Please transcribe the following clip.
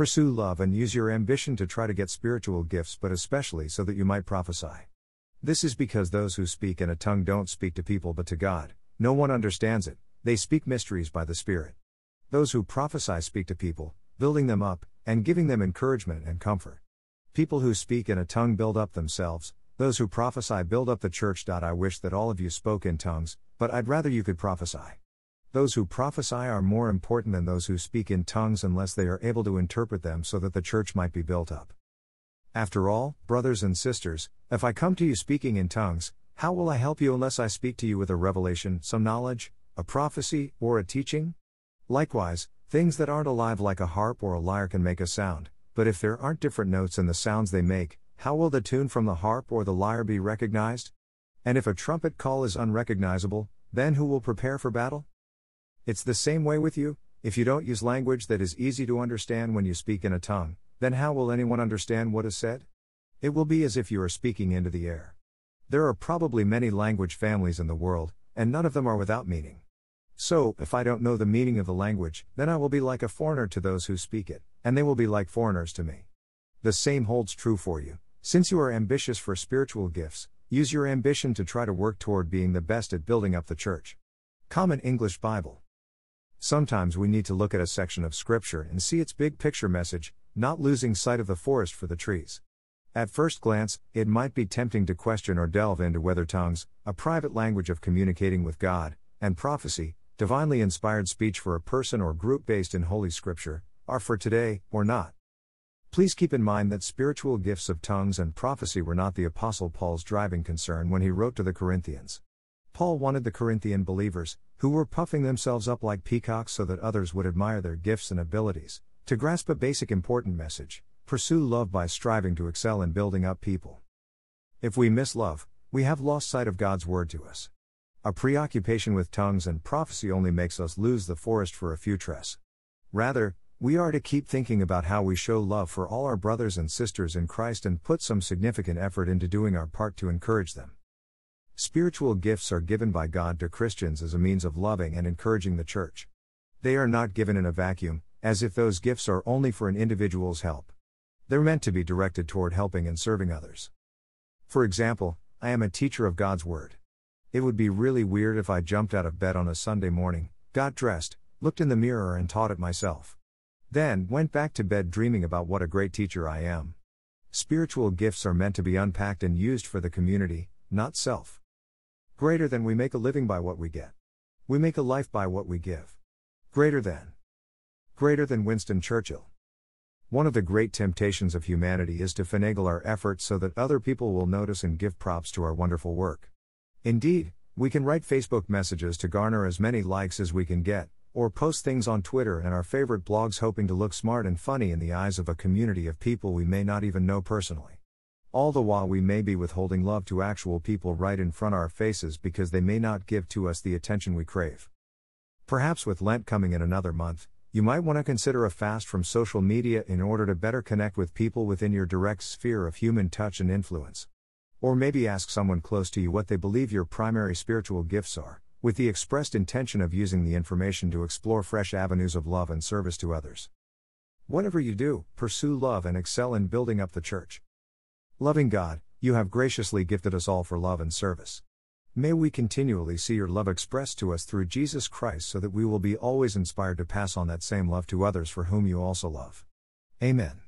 Pursue love and use your ambition to try to get spiritual gifts, but especially so that you might prophesy. This is because those who speak in a tongue don't speak to people but to God, no one understands it, they speak mysteries by the Spirit. Those who prophesy speak to people, building them up, and giving them encouragement and comfort. People who speak in a tongue build up themselves, those who prophesy build up the church. I wish that all of you spoke in tongues, but I'd rather you could prophesy. Those who prophesy are more important than those who speak in tongues unless they are able to interpret them so that the church might be built up. After all, brothers and sisters, if I come to you speaking in tongues, how will I help you unless I speak to you with a revelation, some knowledge, a prophecy, or a teaching? Likewise, things that aren't alive like a harp or a lyre can make a sound, but if there aren't different notes in the sounds they make, how will the tune from the harp or the lyre be recognized? And if a trumpet call is unrecognizable, then who will prepare for battle? It's the same way with you, if you don't use language that is easy to understand when you speak in a tongue, then how will anyone understand what is said? It will be as if you are speaking into the air. There are probably many language families in the world, and none of them are without meaning. So, if I don't know the meaning of the language, then I will be like a foreigner to those who speak it, and they will be like foreigners to me. The same holds true for you. Since you are ambitious for spiritual gifts, use your ambition to try to work toward being the best at building up the church. Common English Bible. Sometimes we need to look at a section of Scripture and see its big picture message, not losing sight of the forest for the trees. At first glance, it might be tempting to question or delve into whether tongues, a private language of communicating with God, and prophecy, divinely inspired speech for a person or group based in Holy Scripture, are for today, or not. Please keep in mind that spiritual gifts of tongues and prophecy were not the Apostle Paul's driving concern when he wrote to the Corinthians. Paul wanted the Corinthian believers, who were puffing themselves up like peacocks so that others would admire their gifts and abilities, to grasp a basic important message pursue love by striving to excel in building up people. If we miss love, we have lost sight of God's word to us. A preoccupation with tongues and prophecy only makes us lose the forest for a few tress. Rather, we are to keep thinking about how we show love for all our brothers and sisters in Christ and put some significant effort into doing our part to encourage them. Spiritual gifts are given by God to Christians as a means of loving and encouraging the church. They are not given in a vacuum, as if those gifts are only for an individual's help. They're meant to be directed toward helping and serving others. For example, I am a teacher of God's Word. It would be really weird if I jumped out of bed on a Sunday morning, got dressed, looked in the mirror, and taught it myself. Then, went back to bed dreaming about what a great teacher I am. Spiritual gifts are meant to be unpacked and used for the community, not self. Greater than we make a living by what we get. We make a life by what we give. Greater than. Greater than Winston Churchill. One of the great temptations of humanity is to finagle our efforts so that other people will notice and give props to our wonderful work. Indeed, we can write Facebook messages to garner as many likes as we can get, or post things on Twitter and our favorite blogs hoping to look smart and funny in the eyes of a community of people we may not even know personally. All the while we may be withholding love to actual people right in front our faces because they may not give to us the attention we crave. Perhaps with Lent coming in another month, you might want to consider a fast from social media in order to better connect with people within your direct sphere of human touch and influence. Or maybe ask someone close to you what they believe your primary spiritual gifts are, with the expressed intention of using the information to explore fresh avenues of love and service to others. Whatever you do, pursue love and excel in building up the church. Loving God, you have graciously gifted us all for love and service. May we continually see your love expressed to us through Jesus Christ so that we will be always inspired to pass on that same love to others for whom you also love. Amen.